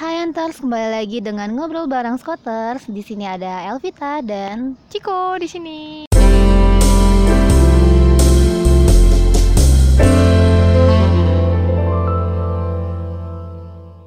Hai Antars, kembali lagi dengan ngobrol bareng Scooters. Di sini ada Elvita dan Ciko di sini.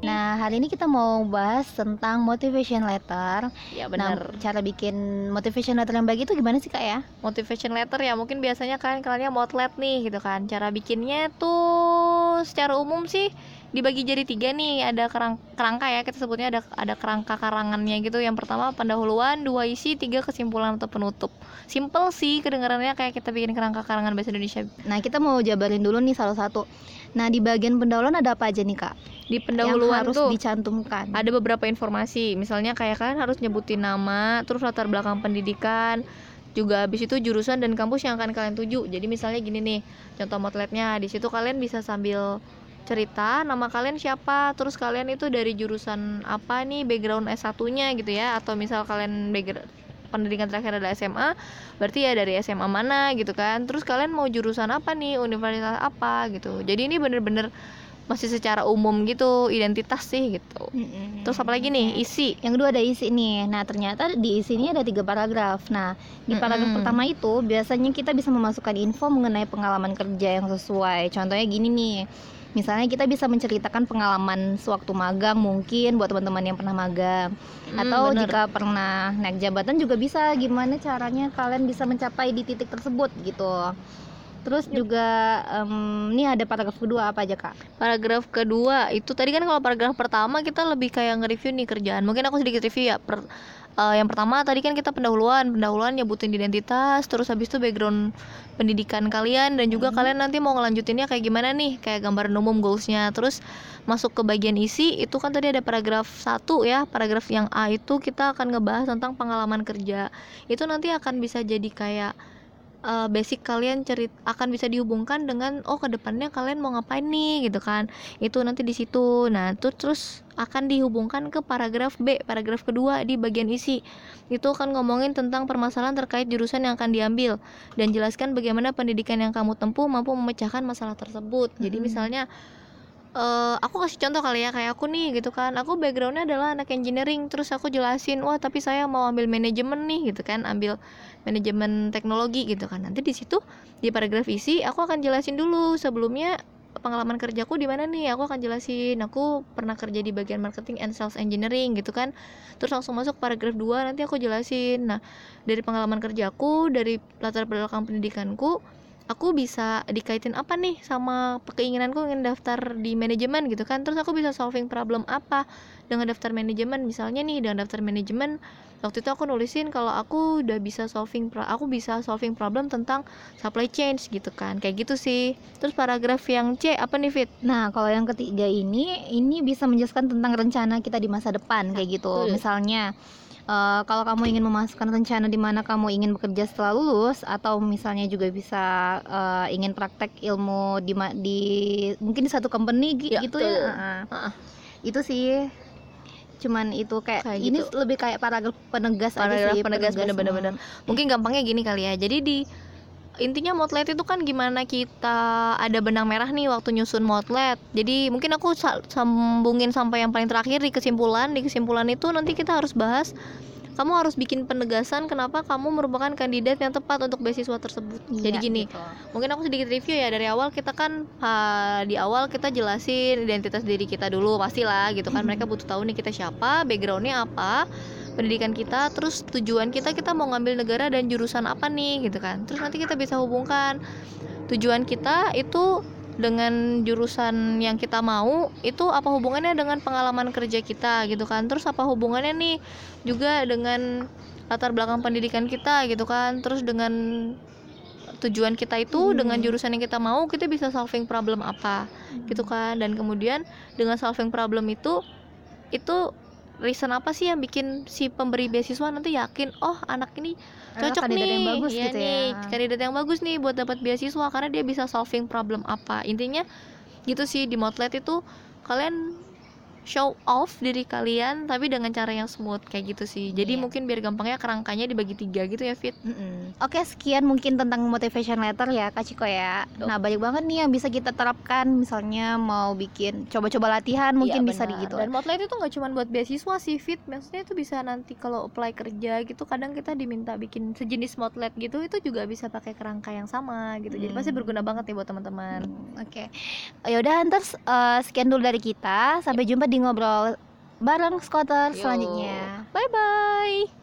Nah, hari ini kita mau bahas tentang motivation letter. Ya Nah, benar. cara bikin motivation letter yang baik itu gimana sih kak ya? Motivation letter ya mungkin biasanya kan kalian outlet nih gitu kan. Cara bikinnya tuh secara umum sih dibagi jadi tiga nih. Ada kerang kerangka ya kita sebutnya ada ada kerangka karangannya gitu. Yang pertama pendahuluan, dua isi, tiga kesimpulan atau penutup. Simple sih kedengarannya kayak kita bikin kerangka karangan bahasa Indonesia. Nah, kita mau jabarin dulu nih salah satu. Nah, di bagian pendahuluan ada apa aja nih kak? Di yang pendahuluan harus tuh dicantumkan. ada beberapa informasi misalnya kayak kalian harus nyebutin nama terus latar belakang pendidikan juga habis itu jurusan dan kampus yang akan kalian tuju jadi misalnya gini nih contoh motletnya di situ kalian bisa sambil cerita nama kalian siapa terus kalian itu dari jurusan apa nih background S1 nya gitu ya atau misal kalian background pendidikan terakhir adalah SMA berarti ya dari SMA mana gitu kan terus kalian mau jurusan apa nih universitas apa gitu jadi ini bener-bener masih secara umum gitu identitas sih gitu Mm-mm. Terus apa lagi nih? Isi. Yang kedua ada isi nih. Nah ternyata di isi ini ada tiga paragraf. Nah di paragraf Mm-mm. pertama itu biasanya kita bisa memasukkan info mengenai pengalaman kerja yang sesuai. Contohnya gini nih. Misalnya kita bisa menceritakan pengalaman sewaktu magang mungkin buat teman-teman yang pernah magang Hmm, atau bener. jika pernah naik jabatan juga bisa gimana caranya kalian bisa mencapai di titik tersebut gitu. Terus Yep. juga em, ini ada paragraf kedua apa aja kak? Paragraf kedua itu tadi kan kalau paragraf pertama kita lebih kayak nge-review nih kerjaan. Mungkin aku sedikit review ya. Per, eh, yang pertama tadi kan kita pendahuluan, pendahuluan nyebutin identitas, terus habis itu background pendidikan kalian dan juga Hmm. kalian nanti mau ngelanjutinnya kayak gimana nih, kayak gambaran umum goalsnya. Terus masuk ke bagian isi itu kan tadi ada paragraf satu ya, paragraf yang A itu kita akan ngebahas tentang pengalaman kerja. Itu nanti akan bisa jadi kayak eh, basic kalian cerit akan bisa dihubungkan dengan oh ke depannya kalian mau ngapain nih gitu kan. Itu nanti di situ. Nah itu terus akan dihubungkan ke paragraf B paragraf kedua di bagian isi. Itu akan ngomongin tentang permasalahan terkait jurusan yang akan diambil dan jelaskan bagaimana pendidikan yang kamu tempuh mampu memecahkan masalah tersebut. Jadi Mm-mm. misalnya eh aku kasih contoh kali ya kayak aku nih gitu kan. Aku backgroundnya adalah anak engineering terus aku jelasin wah tapi saya mau ambil manajemen nih gitu kan ambil manajemen teknologi gitu kan. Nanti di situ di paragraf isi aku akan jelasin dulu sebelumnya pengalaman kerjaku di mana nih. Aku akan jelasin aku pernah kerja di bagian marketing and sales engineering gitu kan. Terus langsung masuk paragraf 2 nanti aku jelasin. Nah dari pengalaman kerjaku dari latar belakang pendidikanku aku bisa dikaitin apa nih sama keinginanku ingin daftar di manajemen gitu kan. Terus aku bisa solving problem apa dengan daftar manajemen. Misalnya nih dengan daftar manajemen waktu itu aku nulisin kalau aku udah bisa solving pro- aku bisa solving problem tentang supply chain gitu kan. Kayak gitu sih. Terus paragraf yang C apa nih Fit? Nah, kalau yang ketiga ini, ini bisa menjelaskan tentang rencana kita di masa depan kayak gitu. Betul. Misalnya, eh, kalau kamu ingin memasukkan rencana di mana kamu ingin bekerja setelah lulus, atau misalnya juga bisa eh, ingin praktek ilmu di di mungkin di satu company Ya, gitu betul. ya. Heeh. Heeh. Itu sih. Cuman itu kayak, Kayak ini gitu. lebih kayak paragraf penegas aja Paragraf sih. penegas, bener-bener, bener. mungkin gampangnya gini kali ya jadi di intinya motlet itu kan gimana kita ada benang merah nih waktu nyusun motlet. Jadi mungkin aku sa- sambungin sampai yang paling terakhir di kesimpulan. Di kesimpulan itu nanti kita harus bahas kamu harus bikin penegasan kenapa kamu merupakan kandidat yang tepat untuk beasiswa tersebut. Jadi Iya, gini gitu. mungkin aku sedikit review ya. Dari awal kita kan ha, di awal kita jelasin identitas diri kita dulu pastilah gitu kan. Mereka butuh tahu nih kita siapa backgroundnya apa pendidikan kita terus tujuan kita kita mau ngambil negara dan jurusan apa nih gitu kan. Terus nanti kita bisa hubungkan. Tujuan kita itu dengan jurusan yang kita mau itu apa hubungannya dengan pengalaman kerja kita gitu kan. Terus apa hubungannya nih juga dengan latar belakang pendidikan kita gitu kan. Terus dengan tujuan kita itu Hmm. dengan jurusan yang kita mau kita bisa solving problem apa gitu kan. Dan kemudian dengan solving problem itu itu reason apa sih yang bikin si pemberi beasiswa nanti yakin oh anak ini cocok kandidat nih yang bagus Iya gitu nih, ya. kandidat yang bagus nih buat dapat beasiswa karena dia bisa solving problem apa intinya gitu sih di motlet itu kalian show off diri kalian tapi dengan cara yang smooth kayak gitu sih. Jadi Iya. mungkin biar gampangnya kerangkanya dibagi tiga gitu ya Fit. Mm-mm. Oke sekian mungkin tentang motivation letter ya Kak Ciko ya. Betul. Nah banyak banget nih yang bisa kita terapkan. Misalnya mau bikin coba-coba latihan mungkin Iya, bisa benar. gitu. Dan Motlite itu nggak cuma buat beasiswa sih Fit. Maksudnya itu bisa nanti kalau apply kerja gitu kadang kita diminta bikin sejenis Motlite gitu itu juga bisa pakai kerangka yang sama gitu. Jadi pasti Hmm. berguna banget nih buat teman-teman. Hmm, Oke. Ya udah terus eh, sekian dulu dari kita. Sampai jumpa di ngobrol bareng Skoter Yo. selanjutnya bye bye